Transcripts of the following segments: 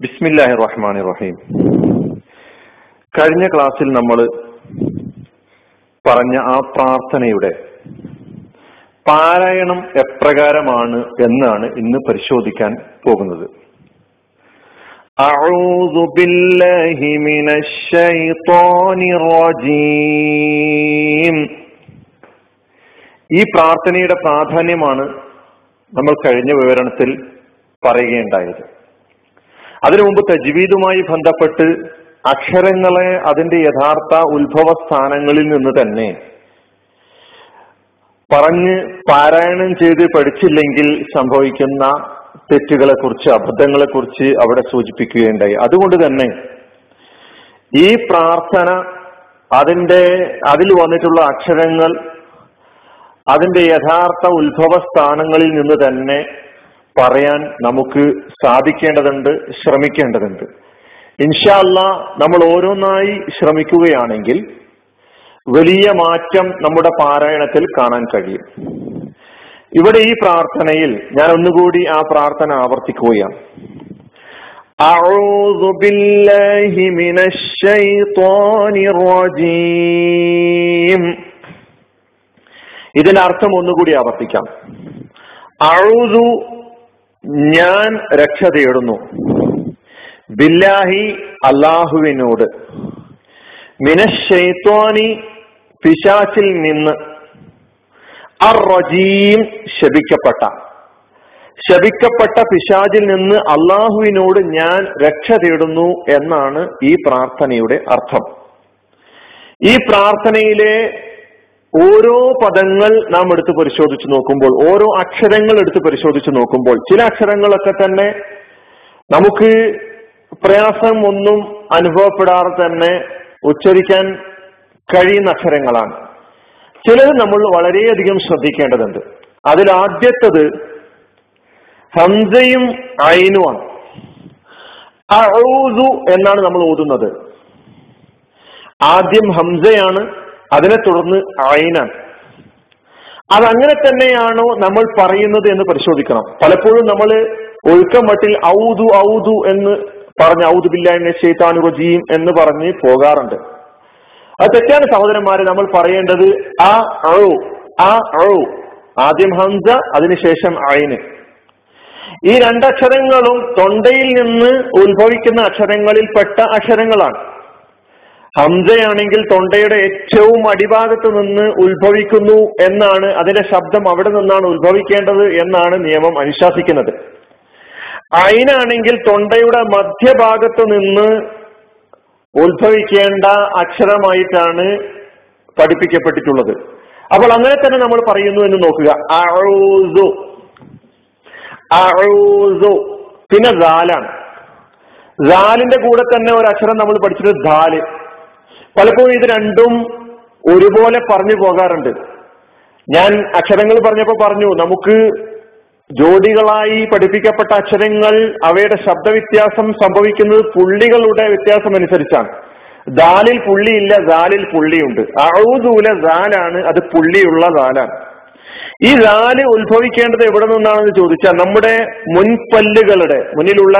ബിസ്മില്ലാഹി റഹ്മാൻ റഹീം കഴിഞ്ഞ ക്ലാസ്സിൽ നമ്മൾ പറഞ്ഞ ആ പ്രാർത്ഥനയുടെ പാരായണം എപ്രകാരമാണ് എന്നാണ് ഇന്ന് പരിശോധിക്കാൻ പോകുന്നത് أعوذ بالله من الشيطان الرجيم ഈ പ്രാർത്ഥനയുടെ പ്രാധാന്യമാണ് നമ്മൾ കഴിഞ്ഞ വിവരണത്തിൽ പറയുകയുണ്ടായത് അതിനു മുമ്പ് തജ്വീദുമായി ബന്ധപ്പെട്ട് അക്ഷരങ്ങളെ അതിന്റെ യഥാർത്ഥ ഉത്ഭവ സ്ഥാനങ്ങളിൽ നിന്ന് തന്നെ പറഞ്ഞ് പാരായണം ചെയ്ത് പഠിച്ചില്ലെങ്കിൽ സംഭവിക്കുന്ന തെറ്റുകളെ കുറിച്ച് അബദ്ധങ്ങളെ കുറിച്ച് അവിടെ സൂചിപ്പിക്കുകയുണ്ടായി. അതുകൊണ്ട് തന്നെ ഈ പ്രാർത്ഥന അതിന്റെ അതിൽ വന്നിട്ടുള്ള അക്ഷരങ്ങൾ അതിന്റെ യഥാർത്ഥ ഉത്ഭവ സ്ഥാനങ്ങളിൽ നിന്ന് തന്നെ പറയാൻ നമുക്ക് സാധിക്കേണ്ടതുണ്ട് ശ്രമിക്കേണ്ടതുണ്ട് ഇൻഷാല്ല നമ്മൾ ഓരോന്നായി ശ്രമിക്കുകയാണെങ്കിൽ വലിയ മാറ്റം നമ്മുടെ പാരായണത്തിൽ കാണാൻ കഴിയും ഇവിടെ ഈ പ്രാർത്ഥനയിൽ ഞാൻ ഒന്നുകൂടി ആ പ്രാർത്ഥന ആവർത്തിക്കുകയാണ് أعوذ بالله من الشيطان الرجيم ഇതിന്റെ അർത്ഥം ഒന്നുകൂടി ആവർത്തിക്കാം അഴുതു ഞാൻ രക്ഷ തേടുന്നു. ബില്ലാഹി അള്ളാഹുവിനോട് മിനശൈത്വാനി പിശാച്ചിൽ നിന്ന് അർ റജീം ശപിക്കപ്പെട്ട. ശപിക്കപ്പെട്ട പിശാചിൽ നിന്ന് അള്ളാഹുവിനോട് ഞാൻ രക്ഷ തേടുന്നു എന്നാണ് ഈ പ്രാർത്ഥനയുടെ അർത്ഥം. ഈ പ്രാർത്ഥനയിലെ ഓരോ പദങ്ങൾ നാം എടുത്ത് പരിശോധിച്ച് നോക്കുമ്പോൾ ഓരോ അക്ഷരങ്ങൾ എടുത്ത് പരിശോധിച്ച് നോക്കുമ്പോൾ ചില അക്ഷരങ്ങളൊക്കെ തന്നെ നമുക്ക് പ്രയാസം ഒന്നും അനുഭവപ്പെടാതെ തന്നെ ഉച്ചരിക്കാൻ കഴിയുന്ന അക്ഷരങ്ങളാണ്. ചിലത് നമ്മൾ വളരെയധികം ശ്രദ്ധിക്കേണ്ടതുണ്ട്. അതിൽ ആദ്യത്തത് ഹംസയും ഐനുമാണ്. അഊദു എന്നാണ് നമ്മൾ ഓതുന്നത്. ആദ്യം ഹംസയാണ് അതിനെ തുടർന്ന് ഐനാണ് അതങ്ങനെ തന്നെയാണോ നമ്മൾ പറയുന്നത് എന്ന് പരിശോധിക്കണം. പലപ്പോഴും നമ്മൾ ഒഴുക്കം മട്ടിൽ ഔദു ഔദു എന്ന് പറഞ്ഞ് ഔദു ബില്ലാഹിനെ ഷെയ്ത്താനു റജീം എന്ന് പറഞ്ഞ് പോകാറുണ്ട്. അത് തെറ്റാണ് സഹോദരന്മാരെ നമ്മൾ പറയേണ്ടത് ആ അഴു ആ അഴു ആദ്യം ഹംസ അതിനുശേഷം അയിന് ഈ രണ്ടക്ഷരങ്ങളും തൊണ്ടയിൽ നിന്ന് ഉത്ഭവിക്കുന്ന അക്ഷരങ്ങളിൽപ്പെട്ട അക്ഷരങ്ങളാണ്. ഹംസയാണെങ്കിൽ തൊണ്ടയുടെ ഏറ്റവും അടിഭാഗത്ത് നിന്ന് ഉത്ഭവിക്കുന്നു എന്നാണ് അതിന്റെ ശബ്ദം അവിടെ നിന്നാണ് ഉത്ഭവിക്കേണ്ടത് എന്നാണ് നിയമം അനുശാസിക്കുന്നത്. അയിനാണെങ്കിൽ തൊണ്ടയുടെ മധ്യഭാഗത്ത് നിന്ന് ഉത്ഭവിക്കേണ്ട അക്ഷരമായിട്ടാണ് പഠിപ്പിക്കപ്പെട്ടിട്ടുള്ളത്. അപ്പോൾ അങ്ങനെ തന്നെ നമ്മൾ പറയുന്നു എന്ന് നോക്കുക. അഊസു. അഊസു. പിന്നെ ദാലാണ് ദാലിന്റെ കൂടെ തന്നെ ഒരു അക്ഷരം നമ്മൾ പഠിച്ചത് ദാൽ പലപ്പോഴും ഇത് രണ്ടും ഒരുപോലെ പറഞ്ഞു പോകാറുണ്ട്. ഞാൻ അക്ഷരങ്ങൾ പറഞ്ഞപ്പോൾ പറഞ്ഞു നമുക്ക് ജോഡികളായി പഠിപ്പിക്കപ്പെട്ട അക്ഷരങ്ങൾ അവയുടെ ശബ്ദവ്യത്യാസം സംഭവിക്കുന്നത് പുള്ളികളുടെ വ്യത്യാസം അനുസരിച്ചാണ് ദാലിൽ പുള്ളിയില്ല ദാലിൽ പുള്ളിയുണ്ട്. അഴുതൂല ദാലാണ് അത് പുള്ളിയുള്ള ദാലാണ്. ഈ ദാൽ ഉത്ഭവിക്കേണ്ടത് എവിടെ നിന്നാണെന്ന് ചോദിച്ചാൽ നമ്മുടെ മുൻപല്ലുകളുടെ മുന്നിലുള്ള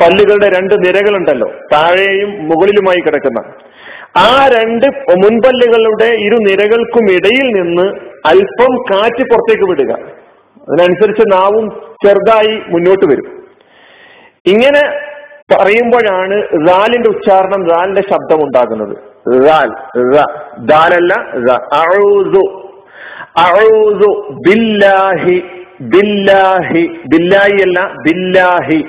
പല്ലുകളുടെ രണ്ട് നിരകളുണ്ടല്ലോ താഴെയും മുകളിലുമായി കിടക്കുന്ന. ആ രണ്ട് മുൻപല്ലുകളുടെ ഇരു നിരകൾക്കും ഇടയിൽ നിന്ന് അല്പം കാറ്റ് പുറത്തേക്ക് വിടുക. അതിനനുസരിച്ച് നാവും ചെറുതായി മുന്നോട്ട് വരും. ഇങ്ങനെ പറയുമ്പോഴാണ് റാലിന്റെ ഉച്ചാരണം റാലിന്റെ ശബ്ദം ഉണ്ടാകുന്നത് റാൽ ബില്ലാഹി ബില്ലാഹി ബില്ലാഹി അല്ല ബില്ലാഹി.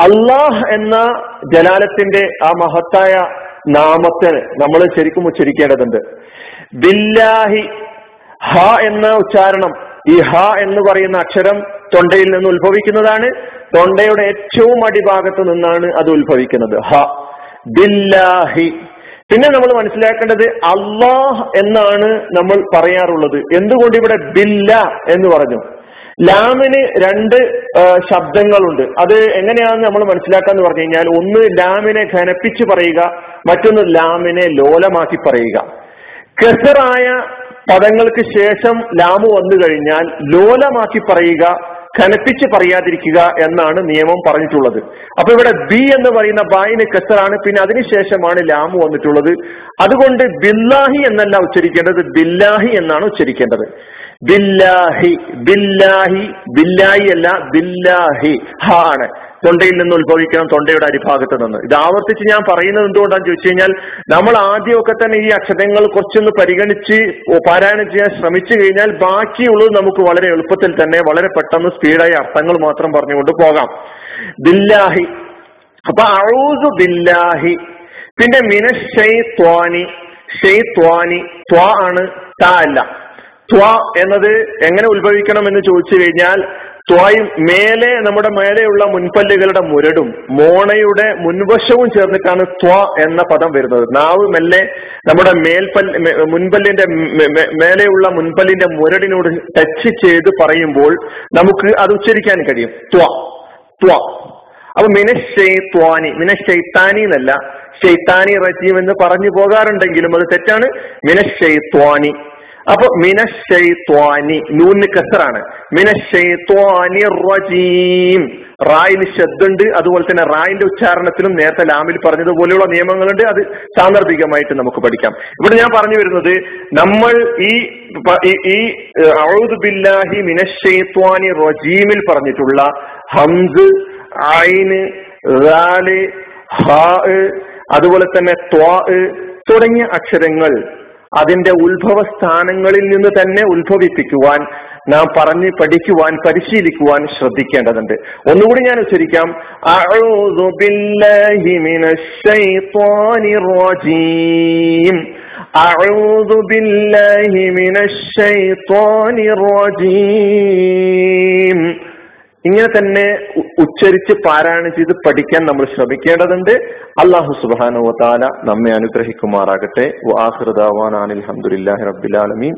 അള്ളാഹ് എന്ന ജലാലത്തിന്റെ ആ മഹത്തായ നാമത്തെ നമ്മൾ ശരിക്കും ഉച്ചരിക്കേണ്ടതുണ്ട്. ബില്ലാഹി ഹ എന്ന ഉച്ചാരണം ഈ ഹ എന്ന് പറയുന്ന അക്ഷരം തൊണ്ടയിൽ നിന്ന് ഉത്ഭവിക്കുന്നതാണ്. തൊണ്ടയുടെ ഏറ്റവും അടിഭാഗത്ത് നിന്നാണ് അത് ഉത്ഭവിക്കുന്നത്. ഹ ബില്ലാഹി. പിന്നെ നമ്മൾ മനസ്സിലാക്കേണ്ടത് അള്ളാഹ് എന്നാണ് നമ്മൾ പറയാറുള്ളത്. എന്തുകൊണ്ട് ഇവിടെ ബില്ല എന്ന് പറഞ്ഞു? ലാമിന് രണ്ട് ശബ്ദങ്ങളുണ്ട്. അത് എങ്ങനെയാണെന്ന് നമ്മൾ മനസ്സിലാക്കാന്ന് പറഞ്ഞു കഴിഞ്ഞാൽ ഒന്ന് ലാമിനെ ഘനപ്പിച്ച് പറയുക മറ്റൊന്ന് ലാമിനെ ലോലമാക്കി പറയുക. കെസറായ പദങ്ങൾക്ക് ശേഷം ലാമു വന്നു കഴിഞ്ഞാൽ ലോലമാക്കി പറയുക കനപ്പിച്ച് പറയാതിരിക്കുക എന്നാണ് നിയമം പറഞ്ഞിട്ടുള്ളത്. അപ്പൊ ഇവിടെ ബി എന്ന് പറയുന്ന ബായിന് കസറാണ് പിന്നെ അതിനുശേഷമാണ് ലാമു വന്നിട്ടുള്ളത്. അതുകൊണ്ട് ബില്ലാഹി എന്നല്ല ഉച്ചരിക്കേണ്ടത് ബില്ലാഹി എന്നാണ് ഉച്ചരിക്കേണ്ടത്. ബില്ലാഹി ബില്ലാഹി ബില്ലാഹി അല്ല ബില്ലാഹി ഹ ആണ്. തൊണ്ടയിൽ നിന്ന് ഉത്ഭവിക്കണം തൊണ്ടയുടെ അരിഭാഗത്ത് നിന്ന്. ഇത് ആവർത്തിച്ച് ഞാൻ പറയുന്നത് എന്തുകൊണ്ടാന്ന് ചോദിച്ചു കഴിഞ്ഞാൽ നമ്മൾ ആദ്യമൊക്കെ തന്നെ ഈ അക്ഷരങ്ങൾ കുറച്ചൊന്ന് പരിഗണിച്ച് പാരായണം ചെയ്യാൻ ശ്രമിച്ചു കഴിഞ്ഞാൽ ബാക്കിയുള്ളത് നമുക്ക് വളരെ എളുപ്പത്തിൽ തന്നെ വളരെ പെട്ടെന്ന് സ്പീഡായി അർത്ഥങ്ങൾ മാത്രം പറഞ്ഞുകൊണ്ട് പോകാം. ബില്ലാഹി. അപ്പൊ അഴൂസു ബില്ലാഹി. പിന്നെ മിനഷൈ ത്വാനി ഷെയ് ത്വാനി ത്വാ ആണ് ത അല്ല. ത്വ എന്നത് എങ്ങനെ ഉത്ഭവിക്കണം എന്ന് ചോദിച്ചു കഴിഞ്ഞാൽ ത്വായും മേലെ നമ്മുടെ മേലെയുള്ള മുൻപല്ലുകളുടെ മുരടും മോണയുടെ മുൻവശവും ചേർന്നിട്ടാണ് ത്വ എന്ന പദം വരുന്നത്. നാവ് മെല്ലെ നമ്മുടെ മേൽപല്ല് മുൻപല്ലിന്റെ മേലെയുള്ള മുൻപല്ലിന്റെ മുരടിനോട് ടച്ച് ചെയ്ത് പറയുമ്പോൾ നമുക്ക് അത് ഉച്ചരിക്കാൻ കഴിയും. ത്വ ത്വ. അപ്പൊ മിനശ്ശൈത്വാനി മിനശ്ശൈത്താനി എന്നല്ല ഷെയ്ത്താനി റജീം എന്ന് പറഞ്ഞു പോകാറുണ്ടെങ്കിലും അത് തെറ്റാണ്. മിനശ്ശൈത്വാനി അപ്പൊ മിനശ്ശൈത്വാനി നൂന്ന് കസറാണ് മിനശ്ശൈത്വാനി റജീം റായിന് ശബ്ദുണ്ട് അതുപോലെ തന്നെ റായിന്റെ ഉച്ചാരണത്തിലും നേരത്തെ ലാമിൽ പറഞ്ഞതുപോലെയുള്ള നിയമങ്ങളുണ്ട് അത് സാന്ദർഭികമായിട്ട് നമുക്ക് പഠിക്കാം. ഇവിടെ ഞാൻ പറഞ്ഞു വരുന്നത് നമ്മൾ ഈ ഈ ബില്ലാഹി മിനശ്ശൈത്വാനി റജീമിൽ പറഞ്ഞിട്ടുള്ള ഹംസ് ഐന് അതുപോലെ തന്നെ ത്വാ തുടങ്ങിയ അക്ഷരങ്ങൾ അതിന്റെ ഉത്ഭവ സ്ഥാനങ്ങളിൽ നിന്ന് തന്നെ ഉത്ഭവിപ്പിക്കുവാൻ നാം പറഞ്ഞ് പഠിക്കുവാൻ പരിശീലിക്കുവാൻ ശ്രദ്ധിക്കേണ്ടതുണ്ട് ഒന്നുകൂടി ഞാൻ ഉച്ചരിക്കാം أعوذ بالله من الشيطان الرجيم ഇങ്ങനെ തന്നെ ഉച്ചരിച്ച് പാരായണം ചെയ്ത് പഠിക്കാൻ നമ്മൾ ശ്രമിക്കേണ്ടതുണ്ട്. അള്ളാഹു സുബാനു താല നമ്മെ അനുഗ്രഹിക്കുമാറാകട്ടെ. വാഹൃദാവാൻ അലഹമുല്ലാ റബ്ബിലാലമീൻ